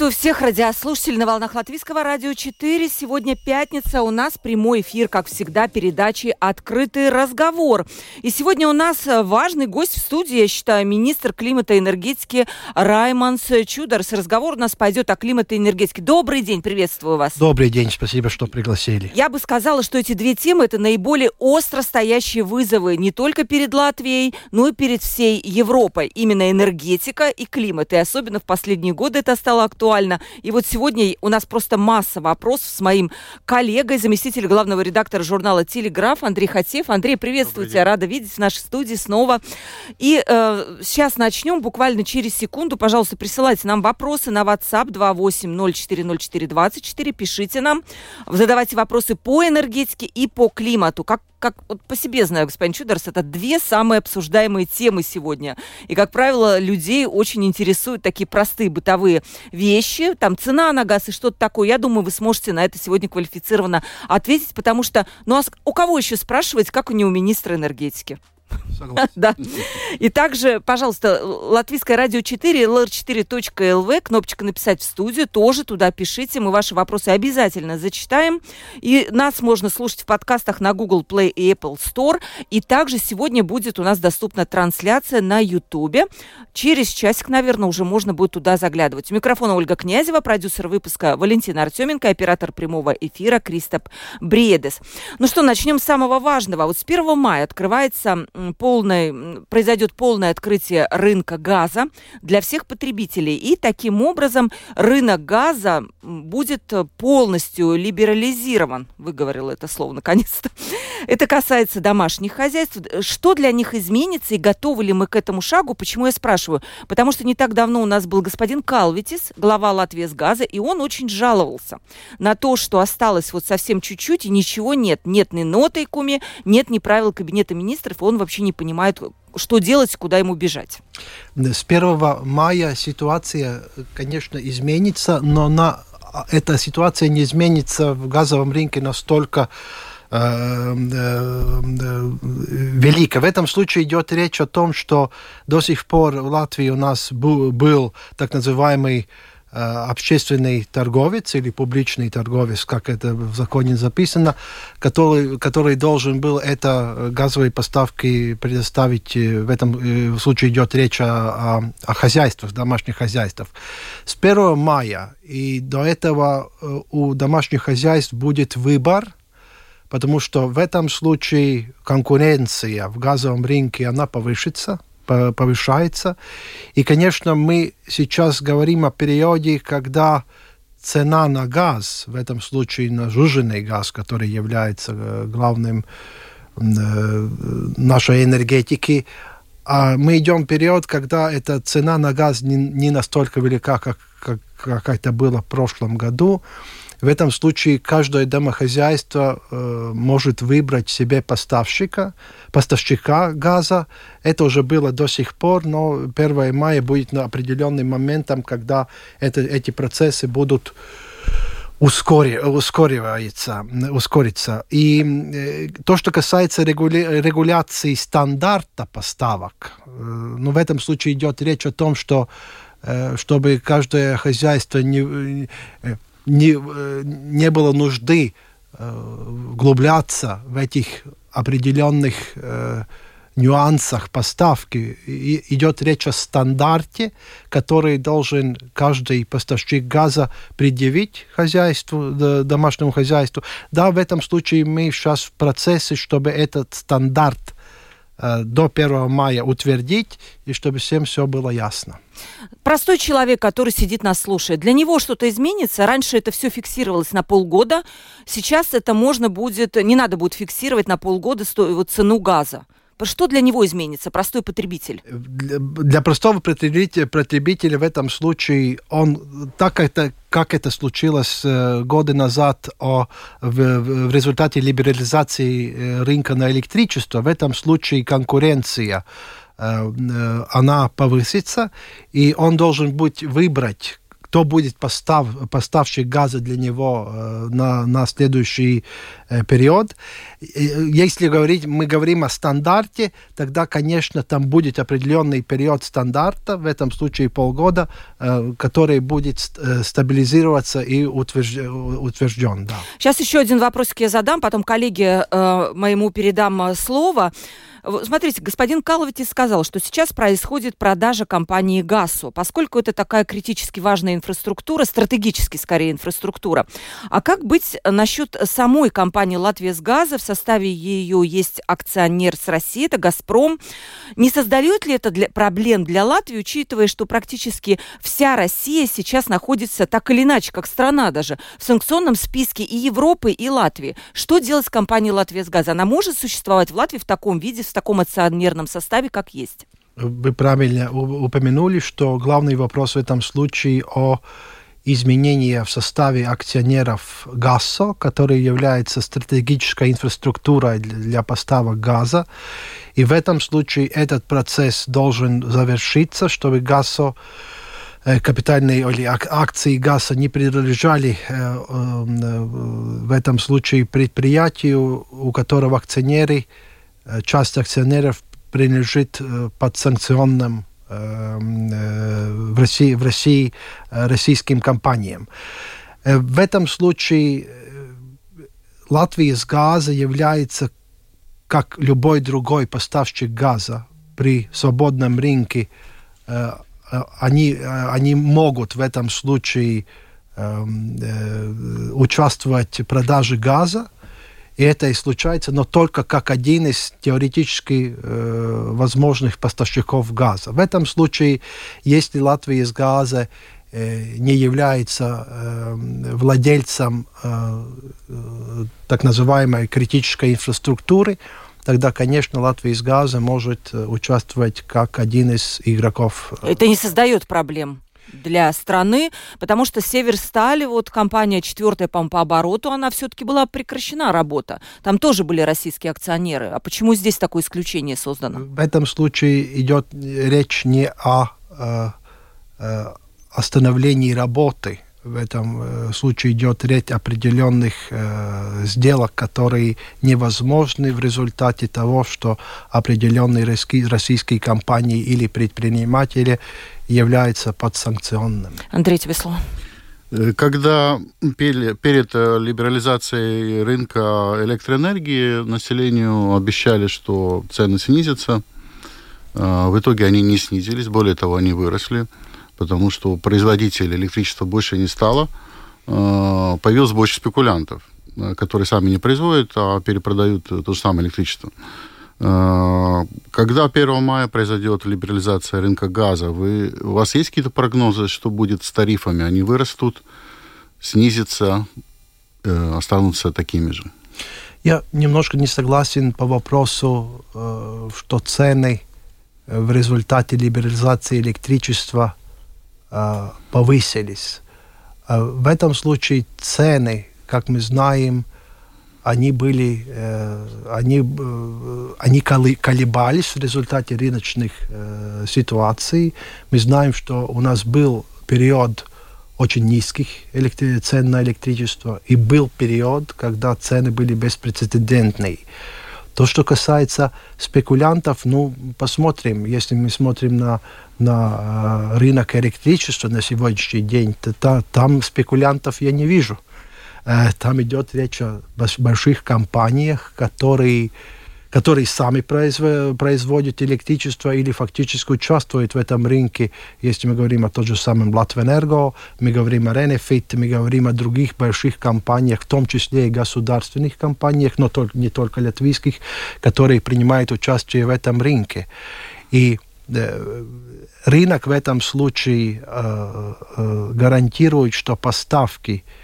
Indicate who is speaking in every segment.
Speaker 1: Приветствую всех радиослушателей на волнах Латвийского радио 4. Сегодня пятница, у нас прямой эфир, как всегда, передачи «Открытый разговор». И сегодня у нас важный гость в студии, я считаю, министр климата и энергетики Райманс Чудерс. Разговор у нас пойдет о климате и энергетике. Добрый день, приветствую вас.
Speaker 2: Добрый день, спасибо, что пригласили.
Speaker 1: Я бы сказала, что эти две темы – это наиболее остро стоящие вызовы не только перед Латвией, но и перед всей Европой. Именно энергетика и климат. И особенно в последние годы это стало актуально. И вот сегодня у нас просто масса вопросов с моим коллегой, заместителем главного редактора журнала «Телеграф» Андрей Хатеев. Андрей, приветствую тебя, рада видеть в нашей студии снова. И э, сейчас начнем, буквально через секунду. Пожалуйста, присылайте нам вопросы на WhatsApp 28040424, пишите нам, задавайте вопросы по энергетике и по климату. Как как вот по себе знаю, господин Чудерс, это две самые обсуждаемые темы сегодня. И, как правило, людей очень интересуют такие простые бытовые вещи, там цена на газ и что-то такое. Я думаю, вы сможете на это сегодня квалифицированно ответить, потому что, ну а у кого еще спрашивать, как у него министра энергетики? Согласен. Да. И также, пожалуйста, Латвийское радио 4, lr4.lv, кнопочка «Написать в студию», тоже туда пишите, мы ваши вопросы обязательно зачитаем. И нас можно слушать в подкастах на Google Play и Apple Store. И также сегодня будет у нас доступна трансляция на YouTube. Через часик, наверное, уже можно будет туда заглядывать. У микрофона Ольга Князева, продюсер выпуска Валентина Артеменко, оператор прямого эфира Кристоп Бредес. Ну что, начнем с самого важного. Вот с 1 мая открывается полное, произойдет полное открытие рынка газа для всех потребителей. И таким образом рынок газа будет полностью либерализирован. Выговорила это слово наконец-то. Это касается домашних хозяйств. Что для них изменится и готовы ли мы к этому шагу? Почему я спрашиваю? Потому что не так давно у нас был господин Калвитис, глава Латвии с газа, и он очень жаловался на то, что осталось вот совсем чуть-чуть и ничего нет. Нет ни куме, нет ни правил кабинета министров, он вообще не понимает, что делать, куда ему бежать.
Speaker 2: С 1 мая ситуация, конечно, изменится, но на, эта ситуация не изменится в газовом рынке настолько э, э, э, велика. В этом случае идет речь о том, что до сих пор в Латвии у нас был, был так называемый общественный торговец или публичный торговец, как это в законе записано, который, который должен был это э, газовые поставки предоставить, э, в этом случае идет речь о, о, о хозяйствах, домашних хозяйствах. С 1 мая и до этого у домашних хозяйств будет выбор, потому что в этом случае конкуренция в газовом рынке, она повышится – повышается. И, конечно, мы сейчас говорим о периоде, когда цена на газ, в этом случае на жужженный газ, который является э, главным э, нашей энергетики, а мы идем в период, когда эта цена на газ не, не настолько велика, как, как, как это было в прошлом году. В этом случае каждое домохозяйство э, может выбрать себе поставщика, поставщика газа. Это уже было до сих пор, но 1 мая будет определенным моментом, когда это, эти процессы будут ускори, ускоривается, ускорится. И э, то, что касается регуля, регуляции стандарта поставок, э, ну, в этом случае идет речь о том, что э, чтобы каждое хозяйство не, не, э, не было нужды э, углубляться в этих определенных э, нюансах поставки. И идет речь о стандарте, который должен каждый поставщик газа предъявить хозяйству, домашнему хозяйству. Да, в этом случае мы сейчас в процессе, чтобы этот стандарт до 1 мая утвердить, и чтобы всем все было ясно.
Speaker 1: Простой человек, который сидит нас слушает, для него что-то изменится? Раньше это все фиксировалось на полгода, сейчас это можно будет, не надо будет фиксировать на полгода вот цену газа. Что для него изменится, простой потребитель?
Speaker 2: Для, для простого потребителя, потребителя в этом случае он, так это, как это случилось э, годы назад о, в, в результате либерализации э, рынка на электричество, в этом случае конкуренция э, э она повысится, и он должен быть выбрать кто будет постав, поставщик газа для него э, на, на следующий э, период. Если говорить, мы говорим о стандарте, тогда, конечно, там будет определенный период стандарта, в этом случае полгода, э, который будет э, стабилизироваться и утвержден. утвержден да.
Speaker 1: Сейчас еще один вопросик я задам, потом коллеге э, моему передам э, слово. Смотрите, господин Каловитис сказал, что сейчас происходит продажа компании ГАСу, поскольку это такая критически важная инфраструктура, стратегически скорее инфраструктура. А как быть насчет самой компании «Латвия с газа»? В составе ее есть акционер с России, это «Газпром». Не создает ли это для, проблем для Латвии, учитывая, что практически вся Россия сейчас находится так или иначе, как страна даже, в санкционном списке и Европы, и Латвии? Что делать с компанией «Латвия с газа»? Она может существовать в Латвии в таком виде, в таком акционерном составе, как есть.
Speaker 2: Вы правильно упомянули, что главный вопрос в этом случае о изменении в составе акционеров ГАСО, который является стратегической инфраструктурой для поставок газа. И в этом случае этот процесс должен завершиться, чтобы ГАСО э, капитальные или акции ГАСа не принадлежали э, э, в этом случае предприятию, у которого акционеры часть акционеров принадлежит э, под санкционным э, в России, в России российским компаниям. В этом случае Латвия с газа является, как любой другой поставщик газа при свободном рынке, они, они могут в этом случае участвовать в продаже газа, и это и случается, но только как один из теоретически э, возможных поставщиков газа. В этом случае, если Латвия из газа э, не является э, владельцем э, э, так называемой критической инфраструктуры, тогда, конечно, Латвия из газа может э, участвовать как один из игроков.
Speaker 1: Это не создает проблем для страны, потому что Северсталь, вот компания четвертая, по по обороту, она все-таки была прекращена работа. Там тоже были российские акционеры. А почему здесь такое исключение создано?
Speaker 2: В этом случае идет речь не о э, э, остановлении работы, в этом э, случае идет речь определенных э, сделок, которые невозможны в результате того, что определенные российские компании или предприниматели являются подсанкционными.
Speaker 1: Андрей, тебе слово.
Speaker 3: Э, когда перед э, либерализацией рынка электроэнергии населению обещали, что цены снизятся, в итоге они не снизились, более того, они выросли потому что производителей электричества больше не стало, э, появилось больше спекулянтов, э, которые сами не производят, а перепродают то же самое электричество. Э, когда 1 мая произойдет либерализация рынка газа, вы, у вас есть какие-то прогнозы, что будет с тарифами? Они вырастут, снизятся, останутся такими же?
Speaker 2: Я немножко не согласен по вопросу, что цены в результате либерализации электричества Э, повысились. Э, в этом случае цены, как мы знаем, они были, э, они, они колебались в результате рыночных ситуаций. Мы знаем, что у нас был период очень низких цен на электричество, и был период, когда цены были беспрецедентные. То, что касается спекулянтов, ну, посмотрим. Если мы смотрим на, на э, рынок электричества на сегодняшний день, то та, там спекулянтов я не вижу. Э, там идет речь о больших компаниях, которые которые сами производят электричество или фактически участвуют в этом рынке. Если мы говорим о том же самом Латвэнерго, мы говорим о Ренефит, мы говорим о других больших компаниях, в том числе и государственных компаниях, но только, не только латвийских, которые принимают участие в этом рынке. И э, рынок в этом случае э, э, гарантирует, что поставки –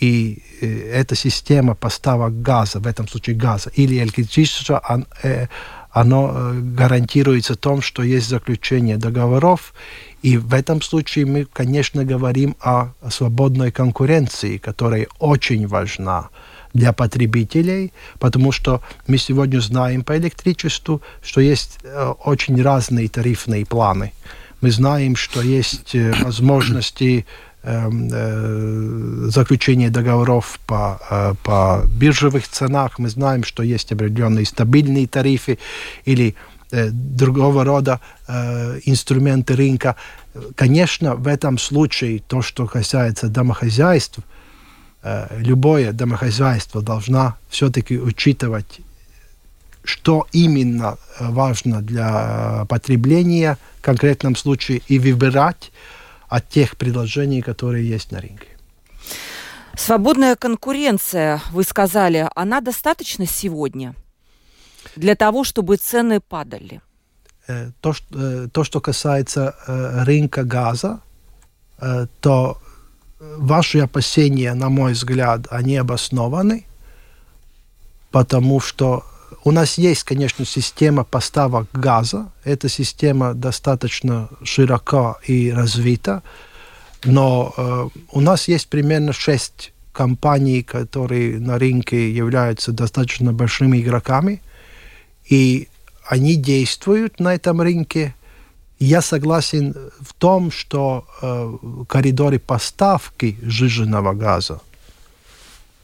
Speaker 2: и э, эта система поставок газа, в этом случае газа или электричества, э, оно э, гарантируется том, что есть заключение договоров, и в этом случае мы, конечно, говорим о свободной конкуренции, которая очень важна для потребителей, потому что мы сегодня знаем по электричеству, что есть очень разные тарифные планы. Мы знаем, что есть возможности эм, э, заключения договоров по, э, по биржевых ценах. Мы знаем, что есть определенные стабильные тарифы или э, другого рода инструменты рынка. Конечно, в этом случае то, что касается домохозяйств, любое домохозяйство должна все-таки учитывать что именно важно для потребления в конкретном случае и выбирать от тех предложений, которые есть на рынке.
Speaker 1: Свободная конкуренция, вы сказали, она достаточно сегодня для того, чтобы цены падали?
Speaker 2: Э, то, что, э, то, что касается э, рынка газа, то ваши опасения, на мой взгляд, они обоснованы, потому что у нас есть, конечно, система поставок газа. Эта система достаточно широка и развита. Но э, у нас есть примерно шесть компаний, которые на рынке являются достаточно большими игроками. И они действуют на этом рынке. Я согласен в том, что э, коридоры поставки сжиженного газа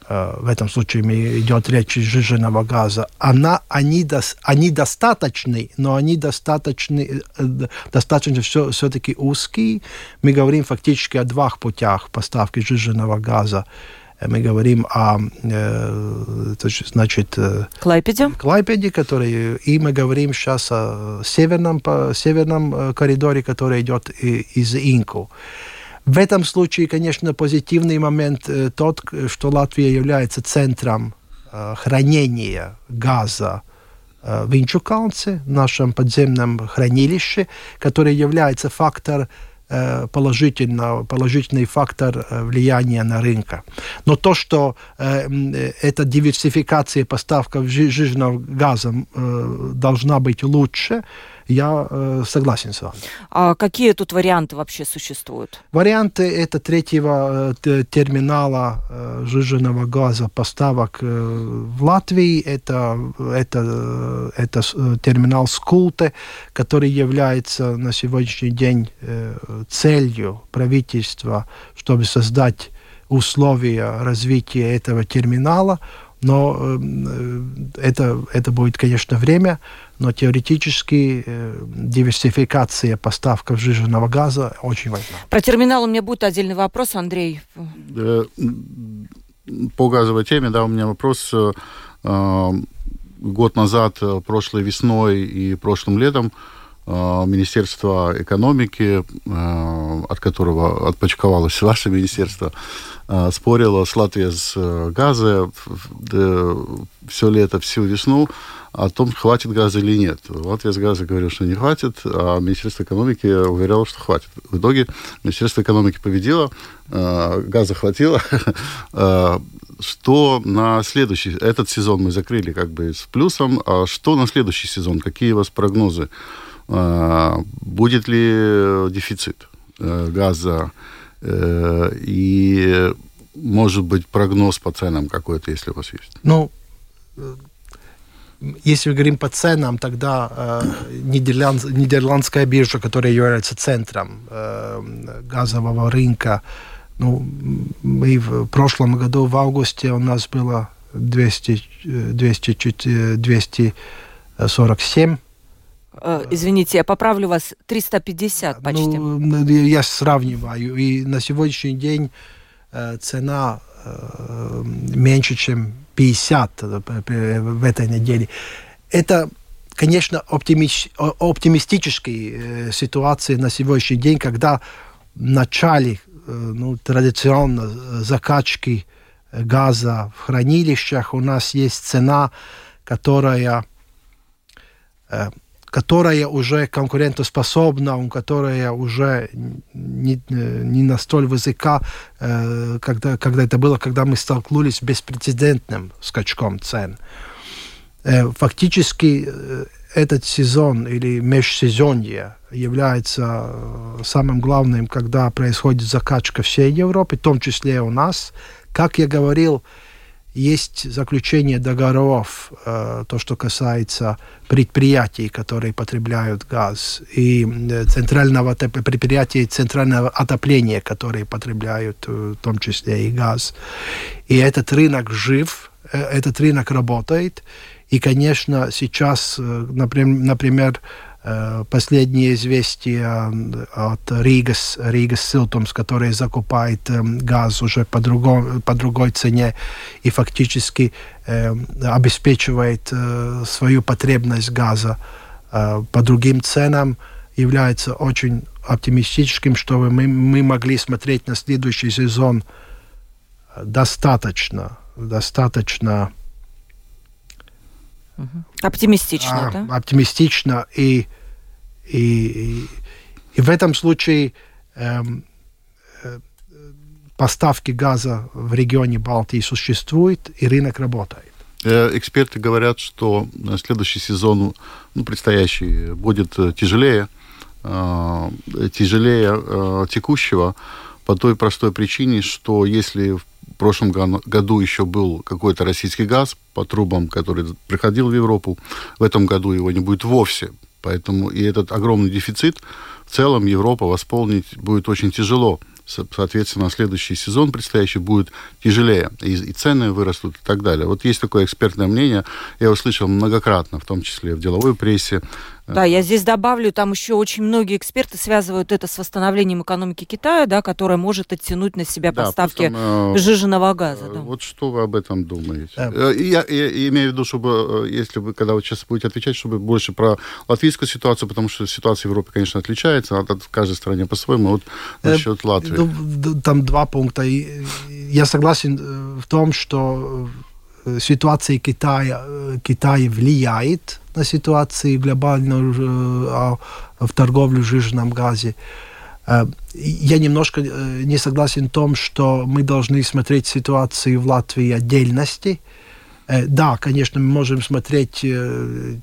Speaker 2: в этом случае идет речь сжиженного газа, она, они, дос, они достаточны, но они достаточны, э, достаточно все, все-таки узкие. Мы говорим фактически о двух путях поставки сжиженного газа. Э, мы говорим о, значит,
Speaker 1: Клайпеде.
Speaker 2: Клайпеде, который, и мы говорим сейчас о северном, северном коридоре, который идет из Инку. В этом случае, конечно, позитивный момент э, тот, что Латвия является центром э, хранения газа э, в Инчукалце, нашем подземном хранилище, который является фактор э, положительного, положительный фактор э, влияния на рынка. Но то, что э, эта диверсификация поставок жиженного газа должна быть лучше, я э, согласен с вами.
Speaker 1: А какие тут варианты вообще существуют?
Speaker 2: Варианты это третьего э, терминала э, жиженного газа поставок э, в Латвии. Это, это, э, это э, терминал Скулте, который является на сегодняшний день э, целью правительства, чтобы создать условия развития этого терминала. Но э, э это, это будет, конечно, время но теоретически э, диверсификация поставок сжиженного газа очень важна.
Speaker 1: Про терминал у меня будет отдельный вопрос, Андрей.
Speaker 3: По газовой теме, да, у меня вопрос. Э, год назад, э, прошлой весной и прошлым летом э, Министерство экономики, э, от которого отпочковалось ваше министерство, спорило с Латвией с газа все лето, всю весну о том, хватит газа или нет. Латвия с газа говорила, что не хватит, а Министерство экономики уверяло, что хватит. В итоге Министерство экономики победило, э, газа хватило. Э, что на следующий, этот сезон мы закрыли как бы с плюсом, а что на следующий сезон, какие у вас прогнозы? Э, будет ли дефицит газа и может быть прогноз по ценам какой-то, если у вас есть?
Speaker 2: Ну, если мы говорим по ценам, тогда э, Нидерланд, нидерландская биржа, которая является центром э, газового рынка, ну, мы в прошлом году в августе у нас было 200, 200, 247
Speaker 1: Извините, я поправлю вас, 350 почти.
Speaker 2: Ну, я сравниваю, и на сегодняшний день э, цена э, меньше, чем 50 э, в этой неделе. Это, конечно, оптимиш, оптимистические э, ситуации на сегодняшний день, когда в начале э, ну, традиционно закачки газа в хранилищах у нас есть цена, которая которая уже конкурентоспособна, которая уже не, не настолько высока, э, когда, когда это было, когда мы столкнулись с беспрецедентным скачком цен. Э, фактически э, этот сезон или межсезонье является самым главным, когда происходит закачка всей Европы, в том числе у нас. Как я говорил, есть заключение договоров, э, то, что касается предприятий, которые потребляют газ, и э, центрального предприятий центрального отопления, которые потребляют э, в том числе и газ. И этот рынок жив, э, этот рынок работает. И, конечно, сейчас, например, последние известия от Ригас, Ригас Силтумс, который закупает э, газ уже по, другом, по другой цене и фактически э, обеспечивает свою потребность газа по другим ценам, является очень оптимистическим, чтобы мы, мы могли смотреть на следующий сезон достаточно, достаточно
Speaker 1: Оптимистично, а,
Speaker 2: да? Оптимистично и и, и в этом случае эм, э, поставки газа в регионе Балтии существуют, и рынок работает.
Speaker 3: Э, эксперты говорят, что следующий сезон, ну, предстоящий, будет э, тяжелее, э, тяжелее э, текущего по той простой причине, что если в прошлом году еще был какой-то российский газ по трубам, который приходил в Европу, в этом году его не будет вовсе, Поэтому и этот огромный дефицит в целом Европа восполнить будет очень тяжело. Соответственно, следующий сезон предстоящий будет тяжелее, и, и цены вырастут и так далее. Вот есть такое экспертное мнение, я его слышал многократно, в том числе в деловой прессе,
Speaker 1: да, я здесь добавлю, там еще очень многие эксперты связывают это с восстановлением экономики Китая, да, которая может оттянуть на себя да, поставки просто, э, жиженного газа.
Speaker 3: Да. Вот что вы об этом думаете? Да. Э, я, я, я имею в виду, чтобы, э, если вы, когда вы сейчас будете отвечать, чтобы больше про латвийскую ситуацию, потому что ситуация в Европе, конечно, отличается, от, от каждой стране по-своему. Вот насчет э, Латвии.
Speaker 2: Там два пункта. Я согласен в том, что ситуация Китая, Китая влияет на ситуацию глобальную э, в торговле жиженном газе. Э, я немножко э, не согласен в том, что мы должны смотреть ситуацию в Латвии отдельности. Да, конечно, мы можем смотреть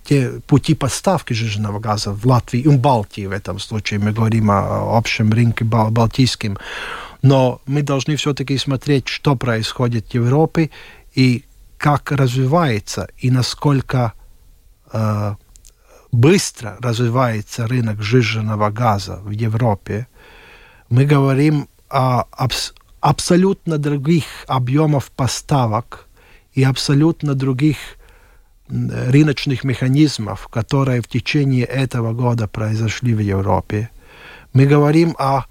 Speaker 2: те пути поставки жиженного газа в Латвии и в Балтии в этом случае. Мы говорим о общем рынке балтийском. Но мы должны все-таки смотреть, что происходит в Европе и как развивается и насколько э, быстро развивается рынок сжиженного газа в Европе, мы говорим о абс абсолютно других объемах поставок и абсолютно других рыночных механизмов, которые в течение этого года произошли в Европе. Мы говорим о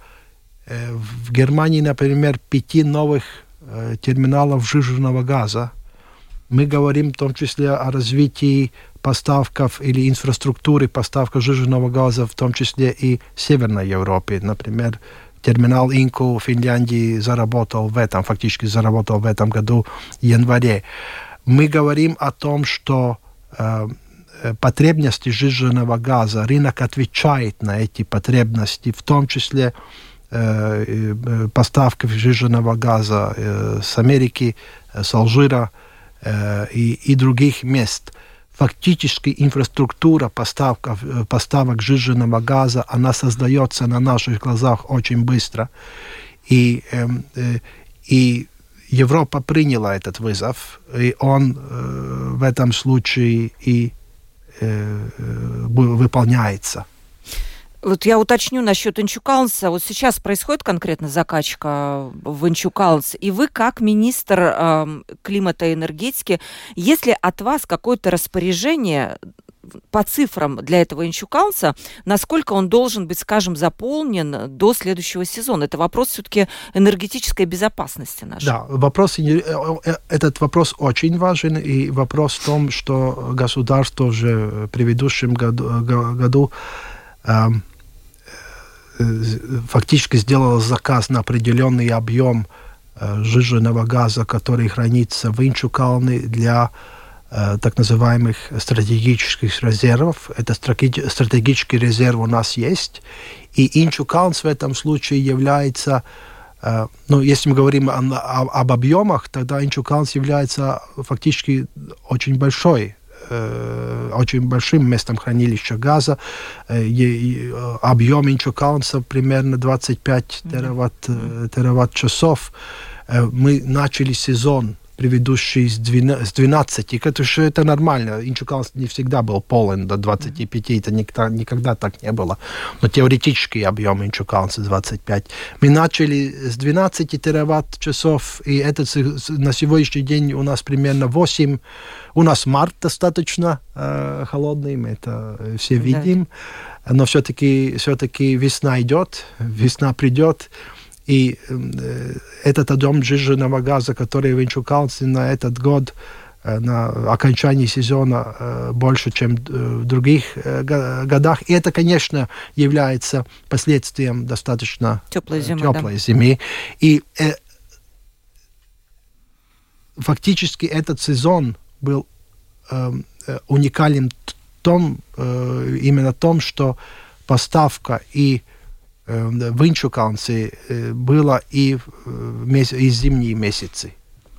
Speaker 2: э, в Германии, например, пяти новых э, терминалов сжиженного газа. Мы говорим в том числе о развитии поставков или инфраструктуры поставка жиженного газа, в том числе и в Северной Европе. Например, терминал Инку в Финляндии заработал в этом, фактически заработал в этом году в январе. Мы говорим о том, что э, потребности жиженного газа, рынок отвечает на эти потребности, в том числе э, э поставки жиженного газа э, с Америки, э, с Алжира э, и, и других мест фактически инфраструктура поставка, э, поставок жиженного газа, она создается на наших глазах очень быстро. И, эм, э, и Европа приняла этот вызов, и он э, в этом случае и э, э выполняется.
Speaker 1: Вот я уточню насчет Инчукалнса. Вот сейчас происходит конкретно закачка в Инчукалнс, и вы, как министр э, климата и энергетики, если от вас какое-то распоряжение по цифрам для этого инчукалнса, насколько он должен быть, скажем, заполнен до следующего сезона? Это вопрос все-таки энергетической безопасности нашей.
Speaker 2: Да, вопрос, э, э, этот вопрос очень важен, и вопрос в том, что государство уже в предыдущем году, году эм, фактически сделала заказ на определенный объем э, жиженного газа, который хранится в Инчукалне для э, так называемых стратегических резервов. Это стратегический резерв у нас есть. И Инчукалнс в этом случае является, э, ну, если мы говорим об объемах, тогда Инчукалнс является фактически очень большой э, очень большим местом хранилища газа. Э, э, объем Инчукаунса примерно 25 тераватт, э, тераватт-часов. Э, мы начали сезон предыдущий с 12, это же это нормально. Инчукал не всегда был полон до 25, это никогда, никогда так не было. Но теоретический объем Инчукалса 25. Мы начали с 12 тераватт-часов, и это на сегодняшний день у нас примерно 8. У нас март достаточно э, холодный, мы это все видим. Да. Но все-таки все весна идет, весна придет. И э, этот объем сжиженного газа, который вынчукался на этот год, э, на окончании сезона э, больше, чем в других э, годах. И это, конечно, является последствием достаточно
Speaker 1: теплой зимы.
Speaker 2: Теплой да. зимы. И э, фактически этот сезон был эм, э, уникален в том, э, именно в том, что поставка и в Инчуканце было и, и зимние месяцы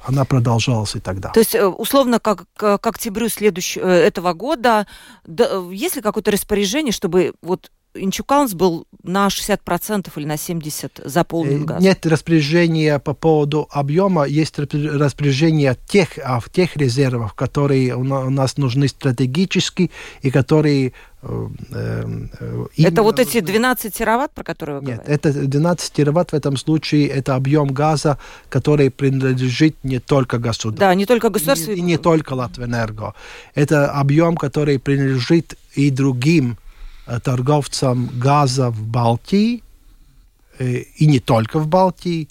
Speaker 2: она продолжалась и тогда.
Speaker 1: То есть, условно, как к, к октябрю следующего этого года, да, есть ли какое-то распоряжение, чтобы вот Инчукаунс был на 60% или на 70% заполнен газом?
Speaker 2: Нет распоряжения по поводу объема, есть распоряжение тех, а тех резервах, которые у нас нужны стратегически и которые
Speaker 1: э, э, это вот эти 12 тераватт, про которые вы
Speaker 2: Нет, говорите? это 12 тераватт в этом случае, это объем газа, который принадлежит не только государству.
Speaker 1: Да, не только государству.
Speaker 2: И, и не только Латвэнерго. Это объем, который принадлежит и другим Э, торговцам газа в Балтии, э, и не только в Балтии,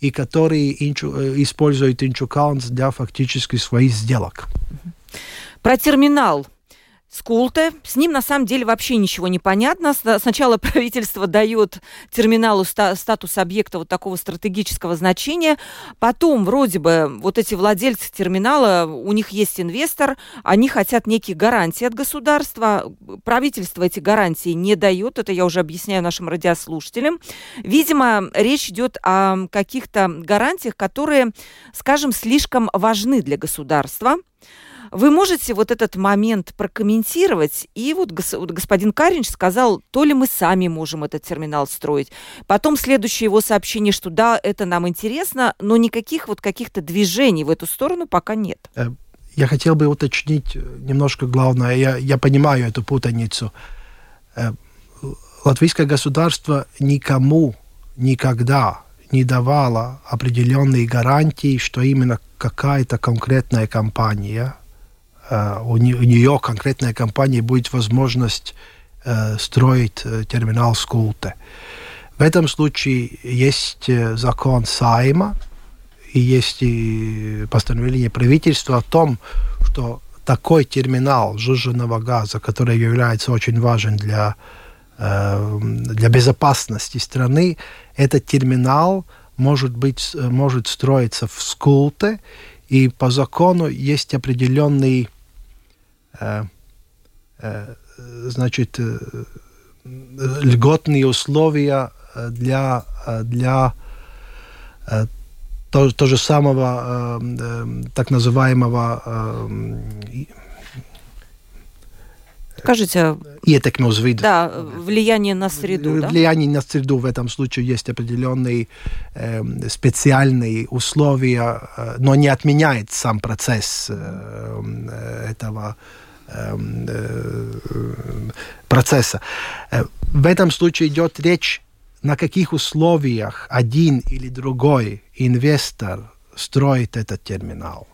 Speaker 2: и которые инчу, э, используют Инчукаунс для фактически своих сделок.
Speaker 1: Про терминал Скулте. С ним на самом деле вообще ничего не понятно. Сначала правительство дает терминалу статус объекта вот такого стратегического значения. Потом вроде бы вот эти владельцы терминала, у них есть инвестор, они хотят некие гарантии от государства. Правительство эти гарантии не дает. Это я уже объясняю нашим радиослушателям. Видимо, речь идет о каких-то гарантиях, которые, скажем, слишком важны для государства. Вы можете вот этот момент прокомментировать? И вот господин Каринч сказал, то ли мы сами можем этот терминал строить. Потом следующее его сообщение, что да, это нам интересно, но никаких вот каких-то движений в эту сторону пока нет. Э,
Speaker 2: я хотел бы уточнить э, немножко главное. Я, я понимаю эту путаницу. Э, латвийское государство никому никогда не давало определенные гарантии, что именно какая-то конкретная компания у нее конкретная компания будет возможность э, строить э, терминал Скулте. В этом случае есть закон Сайма и есть и постановление правительства о том, что такой терминал сжиженного газа, который является очень важен для, для безопасности страны, этот терминал может, быть, может строиться в Скулте, и по закону есть определенный Э, э, значит, льготные условия для, для то, то же самого так называемого
Speaker 1: Скажите,
Speaker 2: ietekme uz vidi.
Speaker 1: Да, влияние на среду.
Speaker 2: Влияние да? на среду в этом случае есть определенные э, специальные условия, э, но не отменяет сам процесс э, этого Эм, э, процесса. Э, в этом случае идет речь, на каких условиях один или другой инвестор строит этот терминал.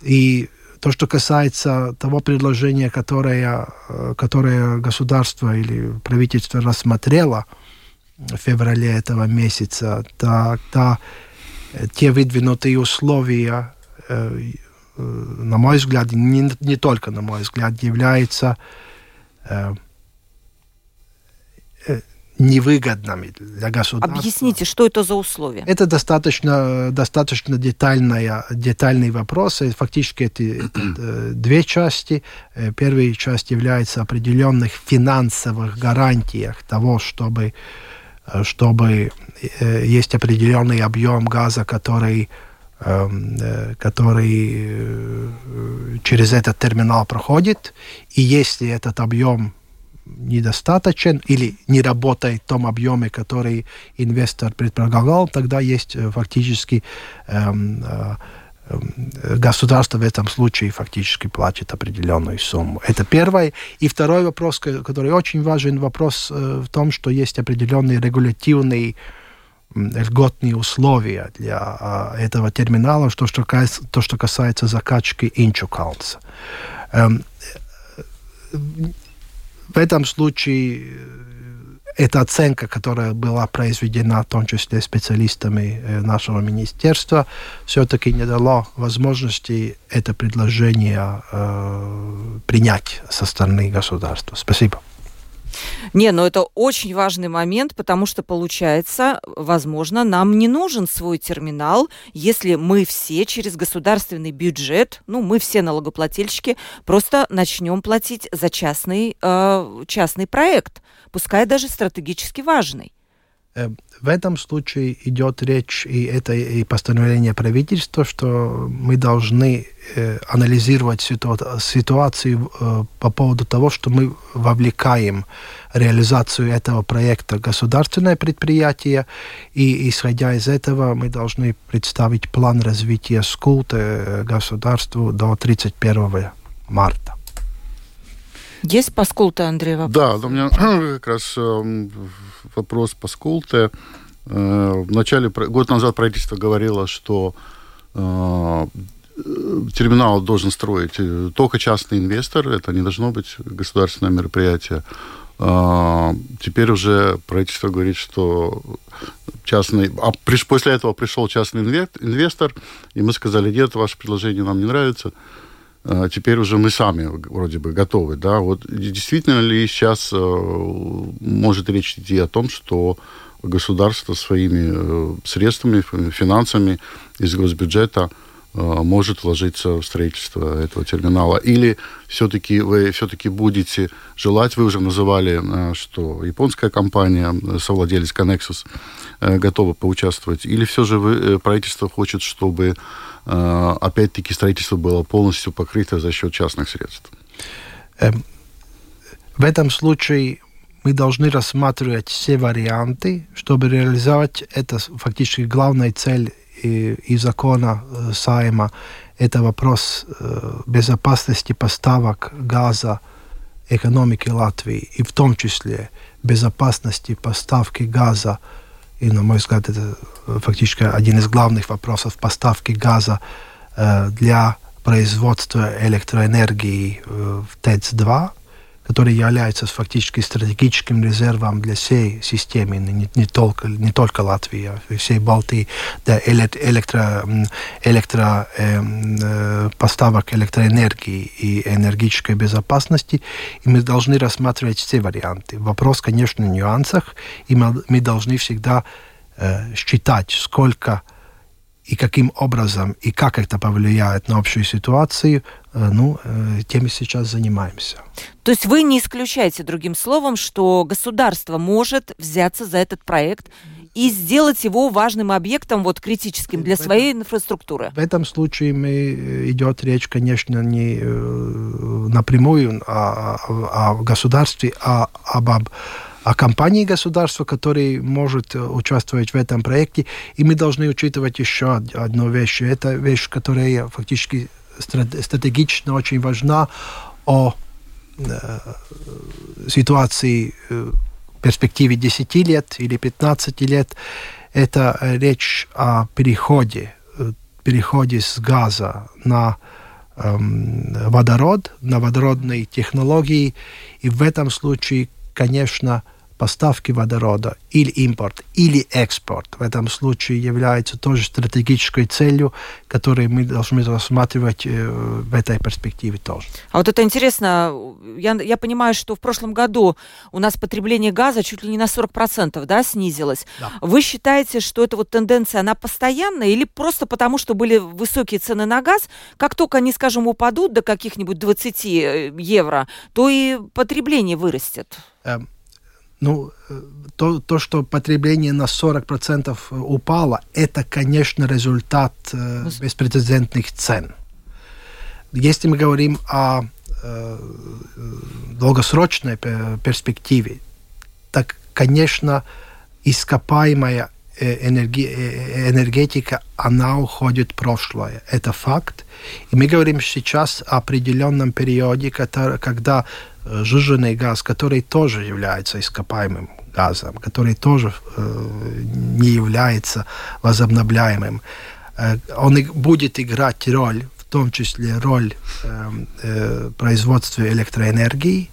Speaker 2: И то, что касается того предложения, которое, э, которое государство или правительство рассмотрело в феврале этого месяца, то, то те выдвинутые условия Э, на мой взгляд, не, не только на мой взгляд, является э, э, невыгодными для государства.
Speaker 1: Объясните, что это за условия?
Speaker 2: Это достаточно, достаточно детальная, детальный вопрос. Фактически это, это две части. Первая часть является определенных финансовых гарантиях того, чтобы, чтобы есть определенный объем газа, который Эм, э, который э, через этот терминал проходит, и если этот объем недостаточен или не работает в том объеме, который инвестор предполагал, тогда есть э, фактически эм, э, эм, государство в этом случае фактически платит определенную сумму. Это первое. И второй вопрос, который очень важен, вопрос э, в том, что есть определенные регулятивные льготные условия для э, этого терминала, что, что, касается, то, что касается закачки инчукалца. В этом случае э, эта оценка, которая была произведена, в том числе специалистами э, нашего министерства, все-таки не дала возможности это предложение э, принять со стороны государства. Спасибо.
Speaker 1: Не, но это очень важный момент, потому что получается, возможно, нам не нужен свой терминал, если мы все через государственный бюджет, ну, мы все налогоплательщики, просто начнем платить за частный, э, частный проект, пускай даже стратегически важный.
Speaker 2: Э, в этом случае идет речь, и это и постановление правительства, что мы должны э, анализировать ситуа- ситуацию э, по поводу того, что мы вовлекаем реализацию этого проекта государственное предприятие, и исходя из этого мы должны представить план развития СКУЛТа государству до 31 марта.
Speaker 1: Есть по Скулте, Андрей, вопрос?
Speaker 3: Да, у меня как раз эм, вопрос по. Э, в начале, год назад правительство говорило, что э, терминал должен строить э, только частный инвестор, это не должно быть государственное мероприятие. Теперь уже правительство говорит, что частный... А после этого пришел частный инвестор, и мы сказали, нет, ваше предложение нам не нравится, теперь уже мы сами вроде бы готовы, да, вот действительно ли сейчас э, может речь идти о том, что государство своими э, средствами, финансами из госбюджета может вложиться в строительство этого терминала? Или все-таки вы все-таки будете желать, вы уже называли, что японская компания, совладелец Connexus, готова поучаствовать, или все же вы, правительство хочет, чтобы Э, опять-таки строительство было полностью покрыто за счет частных средств.
Speaker 2: Эм, в этом случае мы должны рассматривать все варианты, чтобы реализовать это фактически главная цель и, закона э, Сайма. Это вопрос э, безопасности поставок газа экономики Латвии, и в том числе безопасности поставки газа и, на мой взгляд, это э, фактически один из главных вопросов поставки газа для производства электроэнергии в ТЭЦ-2, который является фактически стратегическим резервом для всей системы, не, не, только, не только Латвии, а всей Балтии, для электро, электро, э, э, поставок электроэнергии и энергетической безопасности. И мы должны рассматривать все варианты. Вопрос, конечно, в нюансах, и мы, должны всегда э, считать, сколько и каким образом и как это повлияет на общую ситуацию, ну, э, тем и сейчас занимаемся.
Speaker 1: То есть вы не исключаете, другим словом, что государство может взяться за этот проект и сделать его важным объектом, вот критическим для своей инфраструктуры?
Speaker 2: В этом случае мы, э, идет речь, конечно, не напрямую о, о, о государстве, а об, об о компании государства, который может э, участвовать в этом проекте. И мы должны учитывать еще одну вещь. Это вещь, которая фактически стратегично очень важна о э, ситуации э, в перспективе 10 лет или 15 лет. Это речь о переходе, э, переходе с газа на эм, водород, на водородные технологии. И в этом случае, конечно, поставки водорода или импорт, или экспорт в этом случае является тоже стратегической целью, которую мы должны рассматривать э, в этой перспективе тоже.
Speaker 1: А вот это интересно, я, я понимаю, что в прошлом году у нас потребление газа чуть ли не на 40% да, снизилось. Да. Вы считаете, что эта вот тенденция, она постоянная или просто потому, что были высокие цены на газ, как только они, скажем, упадут до каких-нибудь 20 э, евро, то и потребление вырастет?
Speaker 2: Эм, ну, э, то, то, что потребление на 40% упало, это, конечно, результат э, беспрецедентных цен. Если мы говорим о э, долгосрочной перспективе, так, конечно, ископаемая энерги, энергетика, она уходит в прошлое. Это факт. И мы говорим сейчас о определенном периоде, который, когда сжиженный газ, который тоже является ископаемым газом, который тоже э, не является возобновляемым, э, он будет играть роль, в том числе роль э, производства электроэнергии.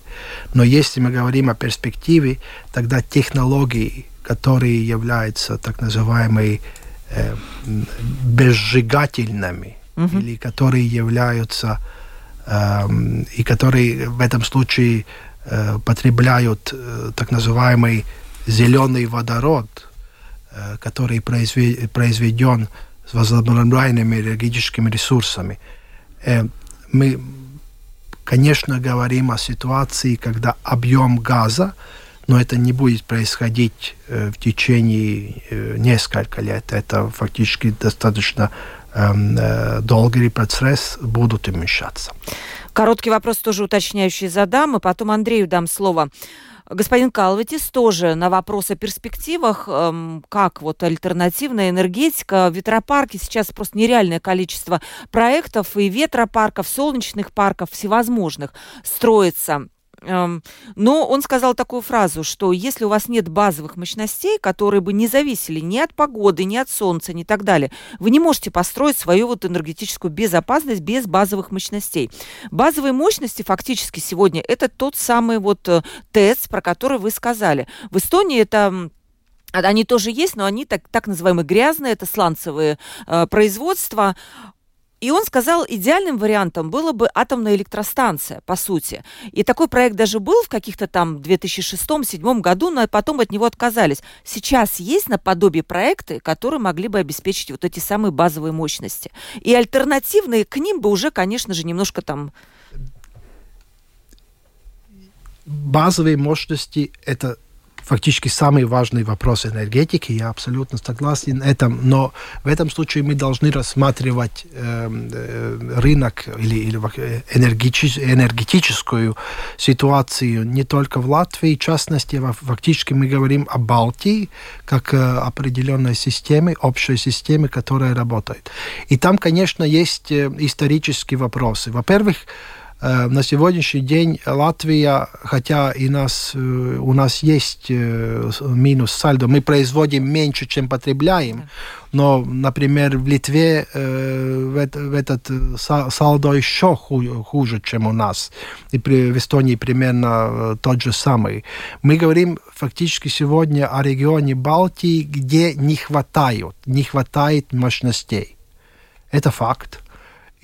Speaker 2: Но если мы говорим о перспективе, тогда технологии, которые являются так называемыми э, безжигательными, угу. или которые являются и которые в этом случае э, потребляют э, так называемый зеленый водород, э, который произведен с возобновляемыми энергетическими ресурсами. Мы, конечно, говорим о ситуации, когда объем газа, но это не будет происходить в течение нескольких лет. Это фактически достаточно долгий процесс будут уменьшаться.
Speaker 1: Короткий вопрос тоже уточняющий задам, и потом Андрею дам слово. Господин Калватис тоже на вопрос о перспективах, эм, как вот альтернативная энергетика, ветропарки, сейчас просто нереальное количество проектов и ветропарков, солнечных парков всевозможных строится. Но он сказал такую фразу, что если у вас нет базовых мощностей, которые бы не зависели ни от погоды, ни от солнца, ни так далее, вы не можете построить свою вот энергетическую безопасность без базовых мощностей. Базовые мощности фактически сегодня это тот самый вот э, ТЭЦ, про который вы сказали. В Эстонии это они тоже есть, но они так, так называемые грязные, это сланцевые э, производства. И он сказал, идеальным вариантом было бы атомная электростанция, по сути. И такой проект даже был в каких-то там 2006-2007 году, но потом от него отказались. Сейчас есть наподобие проекты, которые могли бы обеспечить вот эти самые базовые мощности. И альтернативные к ним бы уже, конечно же, немножко там
Speaker 2: базовые мощности – это фактически самый важный вопрос энергетики, я абсолютно согласен с этим, но в этом случае мы должны рассматривать эм, э, рынок или, или энергетич, энергетическую ситуацию не только в Латвии, в частности, фактически мы говорим о Балтии, как э, определенной системе, общей системе, которая работает. И там, конечно, есть э, исторические вопросы. Во-первых, Э, на сегодняшний день Латвия, хотя и нас, э, у нас есть э, минус сальдо, мы производим меньше, чем потребляем, но, например, в Литве в этот сальдо еще хуже, чем у нас. И в Эстонии примерно тот же самый. Мы говорим фактически сегодня о регионе Балтии, где не хватает, не хватает мощностей. Это факт.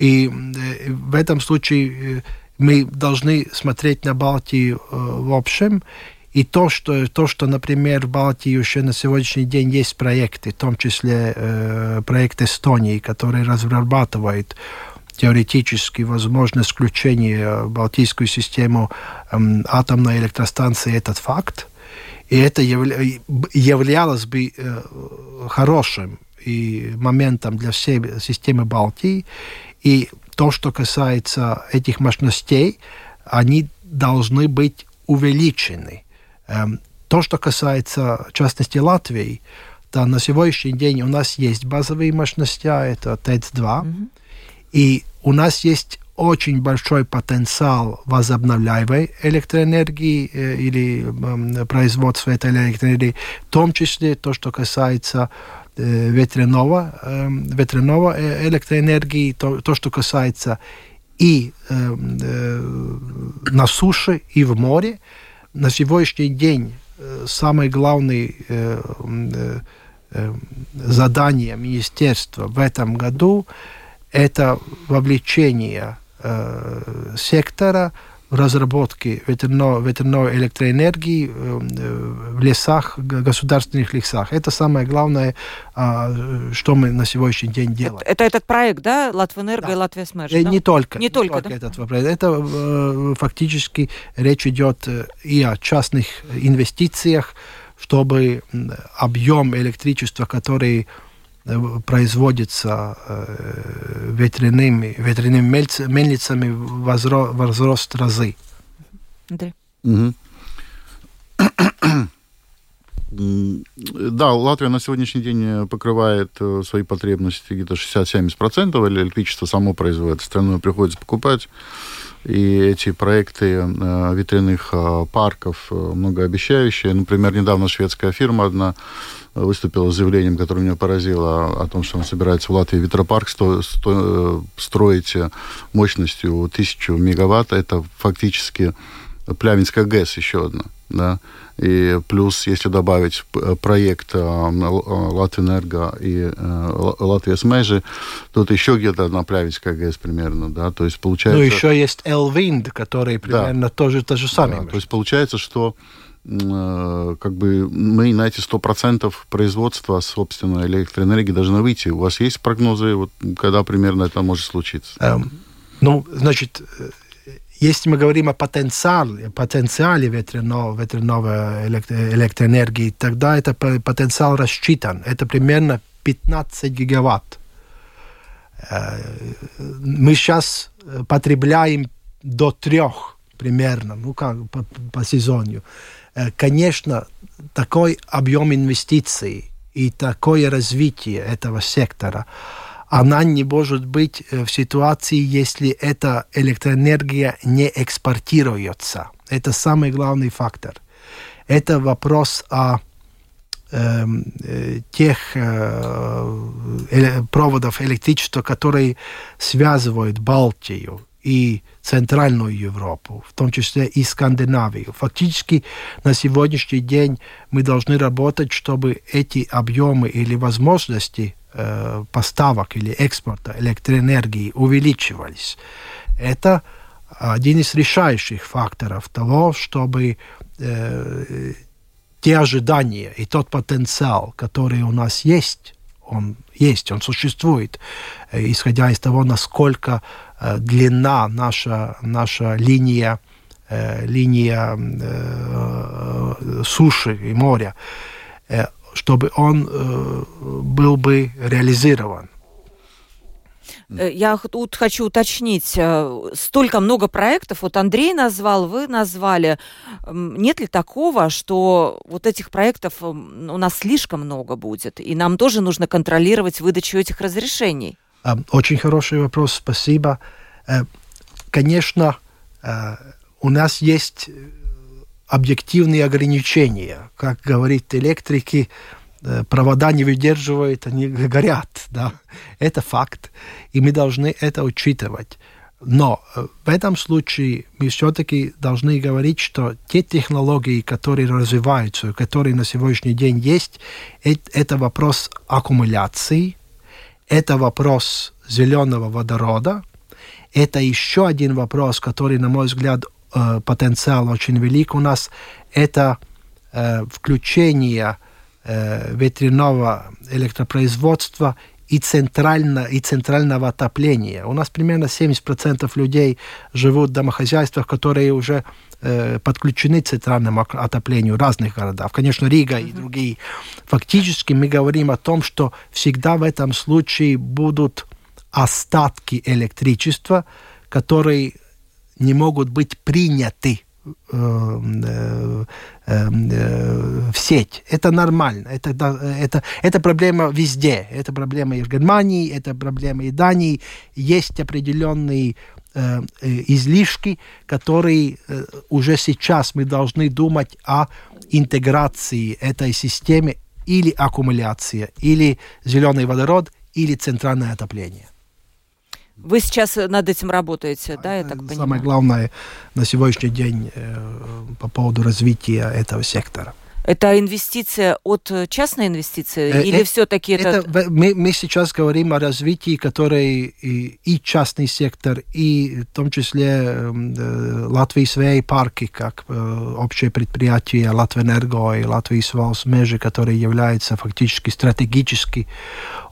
Speaker 2: И э, в этом случае э, мы должны смотреть на Балтию э, в общем. И то, что, то, что, например, в Балтии еще на сегодняшний день есть проекты, в том числе э, проект Эстонии, который разрабатывает теоретически возможность включения в Балтийскую систему э, атомной электростанции, этот факт. И это явля, являлось бы хорошим и моментом для всей системы Балтии. И то, что касается этих мощностей, они должны быть увеличены. Эм, то, что касается, в частности, Латвии, то на сегодняшний день у нас есть базовые мощности, а это ТЭЦ-2, mm-hmm. и у нас есть очень большой потенциал возобновляемой электроэнергии э, или э, производства этой электроэнергии, в том числе то, что касается ветряного, ветряного электроэнергии, то, то, что касается и на суше, и в море. На сегодняшний день самое главное задание министерства в этом году это вовлечение сектора разработки ветерной, ветерной электроэнергии э, э, в лесах, государственных лесах. Это самое главное, а, что мы на сегодняшний день делаем.
Speaker 1: Это, это этот проект, да, Латвэнерго да. и Латвия Смерш?
Speaker 2: Э, да? Не только.
Speaker 1: Не, не только,
Speaker 2: только да? этот проект. Это фактически речь идет и о частных инвестициях, чтобы объем электричества, который производится ветряными, ветряными мельницами возро, возрост разы.
Speaker 1: Андрей.
Speaker 3: Угу. Да, Латвия на сегодняшний день покрывает свои потребности где-то 60-70%, или электричество само производит, остальное приходится покупать. И эти проекты э, ветряных э, парков э, многообещающие. Например, недавно шведская фирма одна выступила с заявлением, которое меня поразило, о том, что он собирается в Латвии ветропарк сто, сто, строить мощностью 1000 мегаватт. Это фактически Плявинская ГЭС еще одна. Да? И плюс, если добавить э, проект э, Латвэнерго и э, Латвия Смежи, тут еще где-то одна Плявинская ГЭС примерно, да, то есть получается...
Speaker 2: Ну, еще есть Элвинд, который примерно да. тоже то же самое.
Speaker 3: Да, то есть получается, что как бы мы на эти 100% производства, собственно, электроэнергии должны выйти. У вас есть прогнозы, вот, когда примерно это может случиться?
Speaker 2: Эм, ну, значит, если мы говорим о потенциале, потенциале ветряного, ветряного электроэнергии, тогда это потенциал рассчитан. Это примерно 15 гигаватт. Э, мы сейчас потребляем до трех примерно, ну как по, по сезону. Э, конечно, такой объем инвестиций и такое развитие этого сектора – она не может быть э, в ситуации, если эта электроэнергия не экспортируется. Это самый главный фактор. Это вопрос о эм, э, тех э, проводов электричества, которые связывают Балтию и Центральную Европу, в том числе и Скандинавию. Фактически на сегодняшний день мы должны работать, чтобы эти объемы или возможности э, поставок или экспорта электроэнергии увеличивались. Это один из решающих факторов того, чтобы э, те ожидания и тот потенциал, который у нас есть, он есть, он существует, э, исходя из того, насколько э, длинна наша, наша линия, э, линия э, суши и моря. Э, чтобы он э, был бы реализован.
Speaker 1: Э, я тут хочу уточнить, э, столько много проектов, вот Андрей назвал, вы назвали. Нет ли такого, что вот этих проектов у нас слишком много будет, и нам тоже нужно контролировать выдачу этих разрешений?
Speaker 2: Очень хороший вопрос, спасибо. Конечно, у нас есть объективные ограничения. Как говорит электрики, э, провода не выдерживают, они горят. Да? Это факт, и мы должны это учитывать. Но э, в этом случае мы все-таки должны говорить, что те технологии, которые развиваются, которые на сегодняшний день есть, это вопрос аккумуляции, это вопрос зеленого водорода, это еще один вопрос, который, на мой взгляд, э, потенциал очень велик у нас, это э, включение э, ветряного электропроизводства и, центрально, и центрального отопления. У нас примерно 70% людей живут в домохозяйствах, которые уже э, подключены к центральному отоплению разных городов. Конечно, Рига mm-hmm. и другие. Фактически мы говорим о том, что всегда в этом случае будут остатки электричества, которые не могут быть приняты э, э, э, в сеть. Это нормально. Это, это, это проблема везде. Это проблема и в Германии, это проблема и в Дании. Есть определенные излишки, которые уже сейчас мы должны думать о интеграции этой системы или аккумуляция, или зеленый водород, или центральное отопление.
Speaker 1: Вы сейчас э, над этим работаете, да, я так
Speaker 2: понимаю?
Speaker 1: Самое
Speaker 2: главное на сегодняшний день э, по поводу развития этого сектора.
Speaker 1: Это инвестиция от э, частной инвестиции э, или э, все-таки это...
Speaker 2: это... Мы, мы сейчас говорим о развитии, которое и, и частный сектор, и в том числе э, Латвии свои парки, как э, общее предприятие Латвэнерго и Латвии Свалс Межи, которые являются фактически стратегически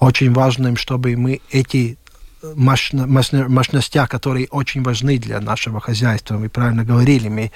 Speaker 2: очень важным, чтобы мы эти мощностях, которые очень важны для нашего хозяйства. Вы правильно говорили, мы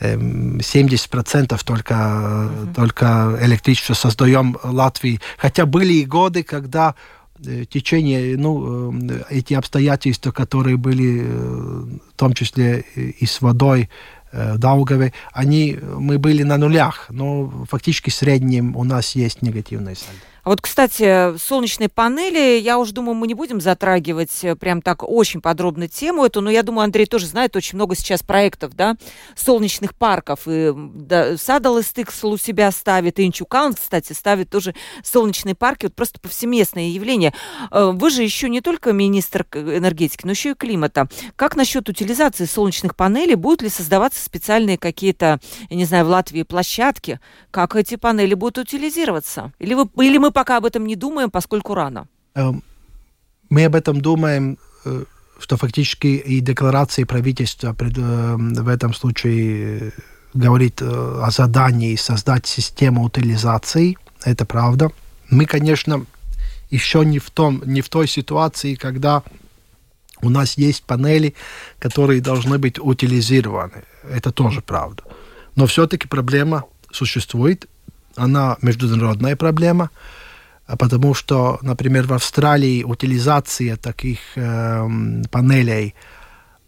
Speaker 2: 70% только, mm-hmm. только электричество создаем в Латвии. Хотя были и годы, когда в течение, ну, эти обстоятельства, которые были, в том числе и с водой, Даугаве, они, мы были на нулях, но фактически в среднем у нас есть негативные сальдо.
Speaker 1: Вот, кстати, солнечные панели, я уже думаю, мы не будем затрагивать э, прям так очень подробно тему эту, но я думаю, Андрей тоже знает очень много сейчас проектов, да, солнечных парков. И да, Садалыстыксл у себя ставит, Инчукан, кстати, ставит тоже солнечные парки, вот просто повсеместное явление. Э, вы же еще не только министр энергетики, но еще и климата. Как насчет утилизации солнечных панелей? Будут ли создаваться специальные какие-то, я не знаю, в Латвии площадки? Как эти панели будут утилизироваться? Или, вы, или мы пока об этом не думаем, поскольку рано.
Speaker 2: Эм, мы об этом думаем, э, что фактически и декларации правительства э, в этом случае э, говорит о задании создать систему утилизации. Это правда. Мы, конечно, еще не в, том, не в той ситуации, когда у нас есть панели, которые должны быть утилизированы. Это тоже правда. Но все-таки проблема существует. Она международная проблема. А потому что, например, в Австралии утилизация таких э, панелей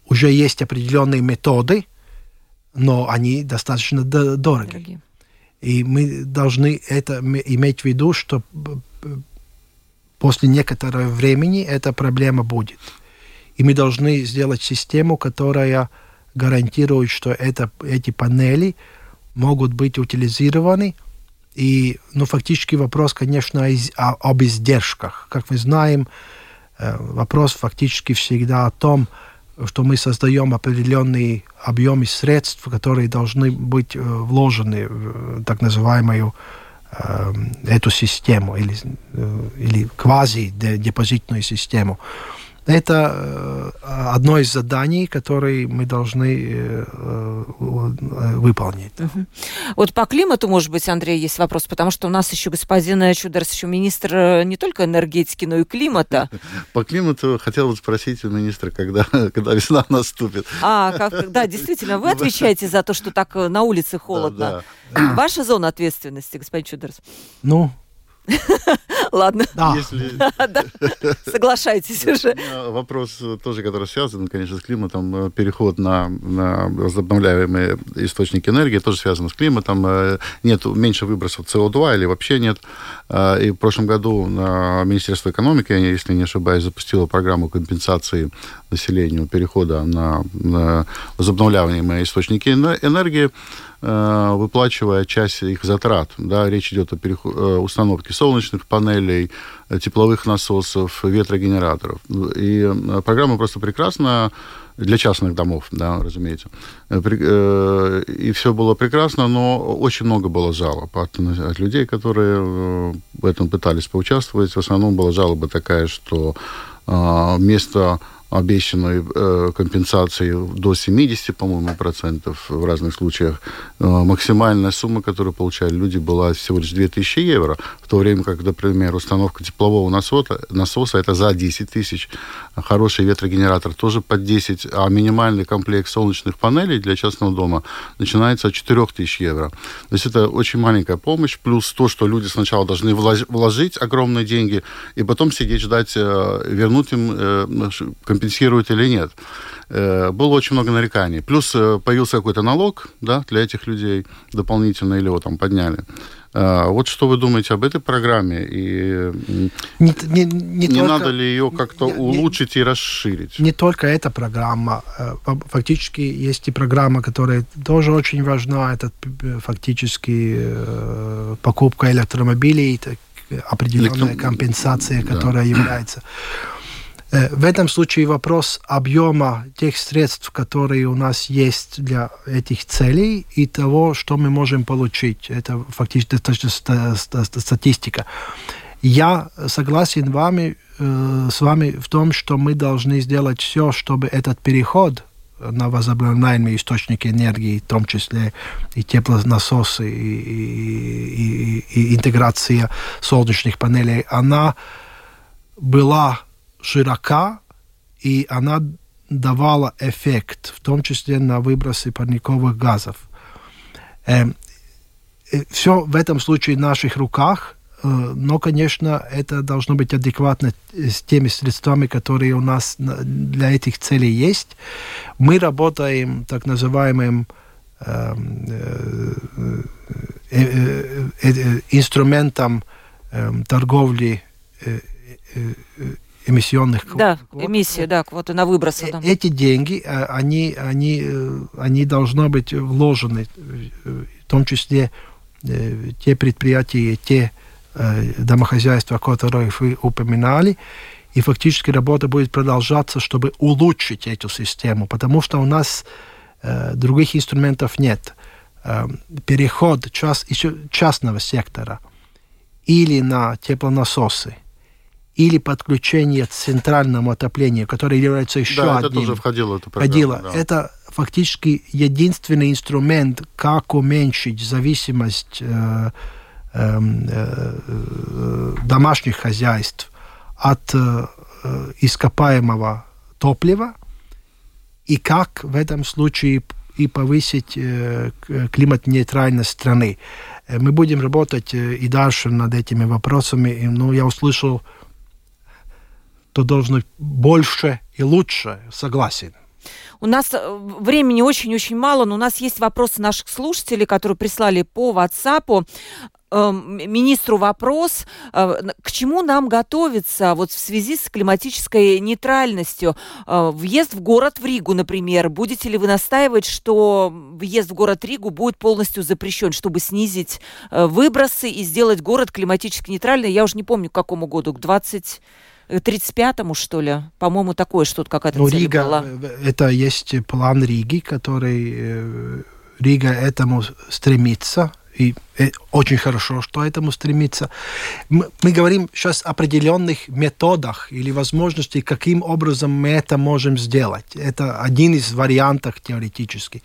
Speaker 2: уже есть определенные методы, но они достаточно дороги. Дорогие. И мы должны это иметь в виду, что после некоторого времени эта проблема будет. И мы должны сделать систему, которая гарантирует, что это, эти панели могут быть утилизированы – и, ну, фактически вопрос, конечно, о, об издержках. Как мы знаем, э, вопрос фактически всегда о том, что мы создаем определенные объемы средств, которые должны быть э, вложены в так называемую э, эту систему или, или квази-депозитную систему. Это э, одно из заданий, которые мы должны э, э, выполнить. Угу.
Speaker 1: Вот по климату, может быть, Андрей, есть вопрос, потому что у нас еще господин Чудерс, еще министр не только энергетики, но и климата.
Speaker 3: По климату хотел бы спросить у министра, когда, когда весна наступит.
Speaker 1: А, как, да, действительно, вы отвечаете за то, что так на улице холодно. Да, да. Ваша зона ответственности, господин Чудерс?
Speaker 2: Ну,
Speaker 1: Ладно. Да. Если... Соглашайтесь уже.
Speaker 3: Вопрос тоже, который связан, конечно, с климатом. Э, переход на, на возобновляемые источники энергии тоже связан с климатом. Э, нет меньше выбросов СО2 или вообще нет. Э, и в прошлом году на Министерство экономики, если не ошибаюсь, запустило программу компенсации населению перехода на, на возобновляемые источники энергии. Э, выплачивая часть их затрат. Да, речь идет о э, установке солнечных панелей, э, тепловых насосов, ветрогенераторов. И программа просто прекрасна для частных домов, да, разумеется. И все было прекрасно, но очень много было жалоб от, от людей, которые в этом пытались поучаствовать. В основном была жалоба такая, что вместо обещанной э, компенсации до 70, по-моему, процентов в разных случаях. Э, максимальная сумма, которую получали люди, была всего лишь 2000 евро, в то время как, например, установка теплового насоса, насоса это за 10 тысяч, хороший ветрогенератор тоже под 10, а минимальный комплект солнечных панелей для частного дома начинается от 4000 евро. То есть это очень маленькая помощь, плюс то, что люди сначала должны вложить огромные деньги, и потом сидеть ждать, э, вернуть им э, компенсируют или нет. Э, было очень много нареканий. Плюс э, появился какой-то налог да, для этих людей дополнительно, или его там подняли. Э, вот что вы думаете об этой программе? И не, не, не, не только, надо ли ее как-то не, улучшить и расширить?
Speaker 2: Не только эта программа. Фактически есть и программа, которая тоже очень важна. Это фактически покупка электромобилей, определенная Электро... компенсация, которая да. является в этом случае вопрос объема тех средств, которые у нас есть для этих целей, и того, что мы можем получить. Это фактически статистика. Я согласен вами, э, с вами в том, что мы должны сделать все, чтобы этот переход на возобновляемые источники энергии, в том числе и теплонасосы, и, и, и, и интеграция солнечных панелей, она была широка, и она давала эффект, в том числе на выбросы парниковых газов. Все в этом случае в наших руках, но, конечно, это должно быть адекватно с теми средствами, которые у нас для этих целей есть. Мы работаем так называемым инструментом торговли эмиссионных
Speaker 1: квот. Да, квот. эмиссия, да, квоты на выбросы.
Speaker 2: Да. Эти деньги, они, они, они должны быть вложены, в том числе те предприятия, те домохозяйства, которые вы упоминали, и фактически работа будет продолжаться, чтобы улучшить эту систему, потому что у нас э, других инструментов нет. Э, переход час, еще частного сектора или на теплонасосы, или подключение к центральному отоплению, которое является еще
Speaker 3: да,
Speaker 2: одним.
Speaker 3: это тоже входило в эту.
Speaker 2: Входило. Да. Это фактически единственный инструмент, как уменьшить зависимость э, э, э, домашних хозяйств от э, ископаемого топлива и как в этом случае и повысить э, климат-нейтральность страны. Э, мы будем работать э, и дальше над этими вопросами. Ну, я услышал то должно больше и лучше. Согласен.
Speaker 1: У нас э, времени очень-очень мало, но у нас есть вопросы наших слушателей, которые прислали по WhatsApp эм, министру вопрос, э, к чему нам готовиться вот в связи с климатической нейтральностью. Э, въезд в город в Ригу, например. Будете ли вы настаивать, что въезд в город Ригу будет полностью запрещен, чтобы снизить выбросы и сделать город климатически нейтральный? Я уже не помню, к какому году, к 20 35-му, что ли? По-моему, такое что-то какая-то ну,
Speaker 2: Рига,
Speaker 1: была.
Speaker 2: Это есть план Риги, который э, Рига этому стремится. И э, очень хорошо, что этому стремится. Мы, мы говорим сейчас о определенных методах или возможностей, каким образом мы это можем сделать. Это один из вариантов теоретически.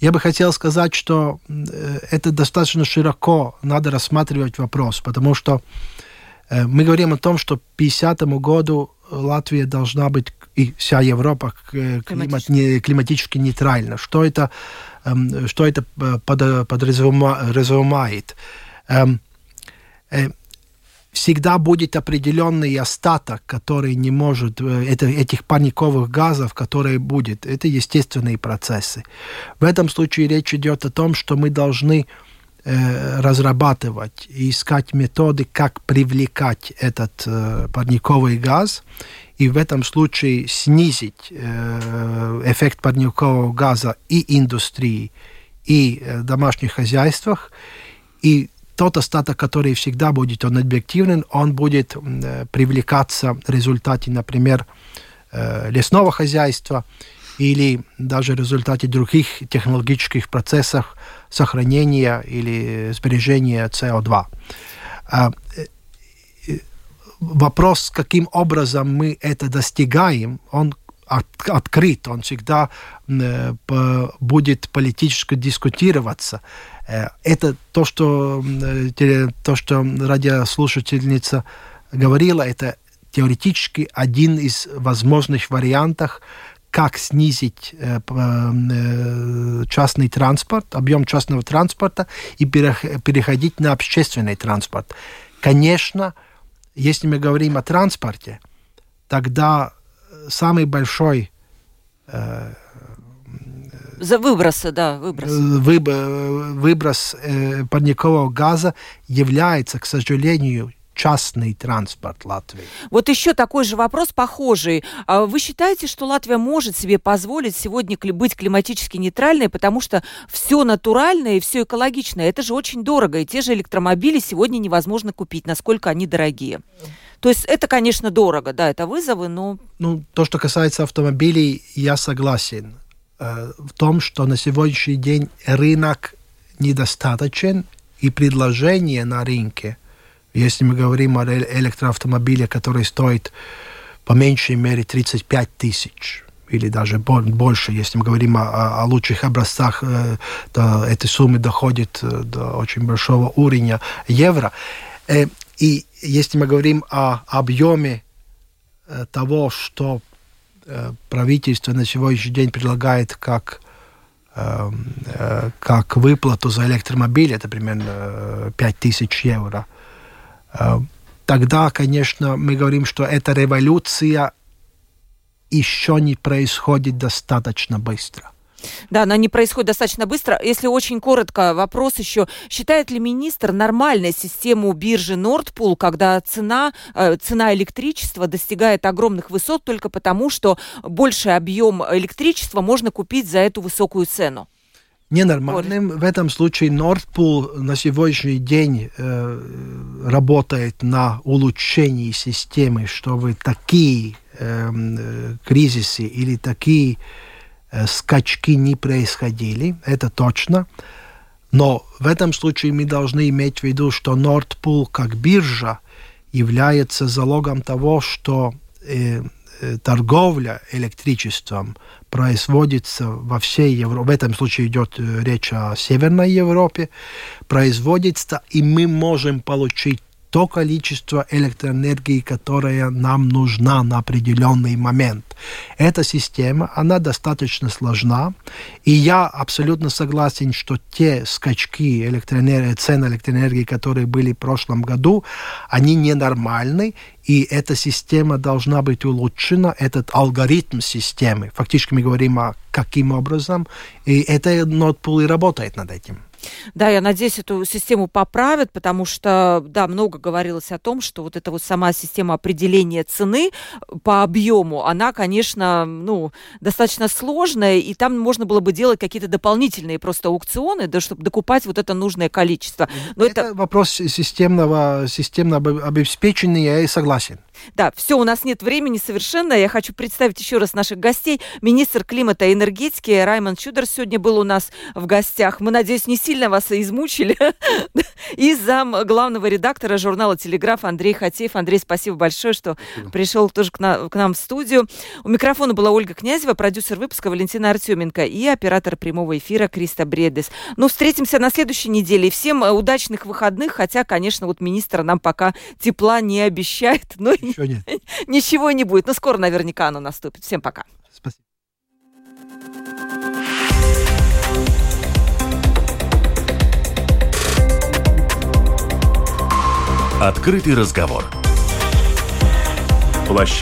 Speaker 2: Я бы хотел сказать, что э, это достаточно широко надо рассматривать вопрос, потому что Э, мы говорим о том, что к 50 году Латвия должна быть, и вся Европа э, климат, не, климатически нейтральна. Что это, эм, что это э, подразумевает? Эм, всегда будет определенный остаток, который не может, это, этих парниковых газов, которые будет. Это естественные процессы. В этом случае речь идет о том, что мы должны Э, разрабатывать и искать методы, как привлекать этот э, парниковый газ и в этом случае снизить э, эффект парникового газа и индустрии, и э, домашних хозяйствах. И тот остаток, который всегда будет, он объективен, он будет э, привлекаться в результате, например, э, лесного хозяйства или даже в результате других технологических процессов, сохранения или сбережения СО2. А, э, э, вопрос, каким образом мы это достигаем, он открыт, он всегда э, будет политически дискутироваться. Это то, что, то, что радиослушательница говорила, это теоретически один из возможных вариантов, как снизить э, э, частный транспорт, объем частного транспорта и переходить на общественный транспорт. Конечно, если мы говорим о транспорте, тогда самый большой
Speaker 1: э, за выбросы, да, выброс.
Speaker 2: Выброс э, парникового газа является, к сожалению, частный транспорт Латвии.
Speaker 1: Вот еще такой же вопрос похожий. А вы считаете, что Латвия может себе позволить сегодня быть климатически нейтральной, потому что все натуральное и все экологичное, это же очень дорого, и те же электромобили сегодня невозможно купить, насколько они дорогие. То есть это, конечно, дорого, да, это вызовы, но...
Speaker 2: Ну, то, что касается автомобилей, я согласен э, в том, что на сегодняшний день рынок недостаточен, и предложение на рынке – если мы говорим о электроавтомобиле, который стоит по меньшей мере 35 тысяч, или даже больше, если мы говорим о, о лучших образцах, э, то эти суммы доходят э, до очень большого уровня евро. Э, и если мы говорим о объеме того, что правительство на сегодняшний день предлагает как как выплату за электромобиль, это примерно 5000 евро, тогда, конечно, мы говорим, что эта революция еще не происходит достаточно быстро.
Speaker 1: Да, она не происходит достаточно быстро. Если очень коротко, вопрос еще. Считает ли министр нормальной систему биржи Нордпул, когда цена, э, цена электричества достигает огромных высот только потому, что больший объем электричества можно купить за эту высокую цену?
Speaker 2: Ненормальным. В этом случае Нордпул на сегодняшний день э, работает на улучшении системы, чтобы такие эм, э, кризисы или такие Э, скачки не происходили, это точно. Но в этом случае мы должны иметь в виду, что Nordpool как биржа является залогом того, что э, торговля электричеством производится во всей Европе, в этом случае идет э, речь о Северной Европе, производится, и мы можем получить то количество электроэнергии, которое нам нужна на определенный момент. Эта система, она достаточно сложна, и я абсолютно согласен, что те скачки электроэнергии, цен электроэнергии, которые были в прошлом году, они ненормальны, и эта система должна быть улучшена, этот алгоритм системы. Фактически мы говорим о каким образом, и это Notpool и работает над этим.
Speaker 1: Да, я надеюсь, эту систему поправят, потому что, да, много говорилось о том, что вот эта вот сама система определения цены по объему, она, конечно, ну, достаточно сложная, и там можно было бы делать какие-то дополнительные просто аукционы, да, чтобы докупать вот это нужное количество.
Speaker 2: Но это, это вопрос системного, системного обеспечения, я и согласен.
Speaker 1: Да, все, у нас нет времени совершенно. Я хочу представить еще раз наших гостей. Министр климата и энергетики Раймонд Чудер сегодня был у нас в гостях. Мы, надеюсь, не сильно вас измучили. И зам главного редактора журнала «Телеграф» Андрей Хатеев. Андрей, спасибо большое, что спасибо. пришел тоже к, на, к нам в студию. У микрофона была Ольга Князева, продюсер выпуска Валентина Артеменко и оператор прямого эфира Криста Бредес. Ну, встретимся на следующей неделе. И всем э, удачных выходных, хотя, конечно, вот министр нам пока тепла не обещает, но Ничего нет. Ничего не будет. Но скоро наверняка оно наступит. Всем пока. Спасибо.
Speaker 4: Открытый разговор. Площадь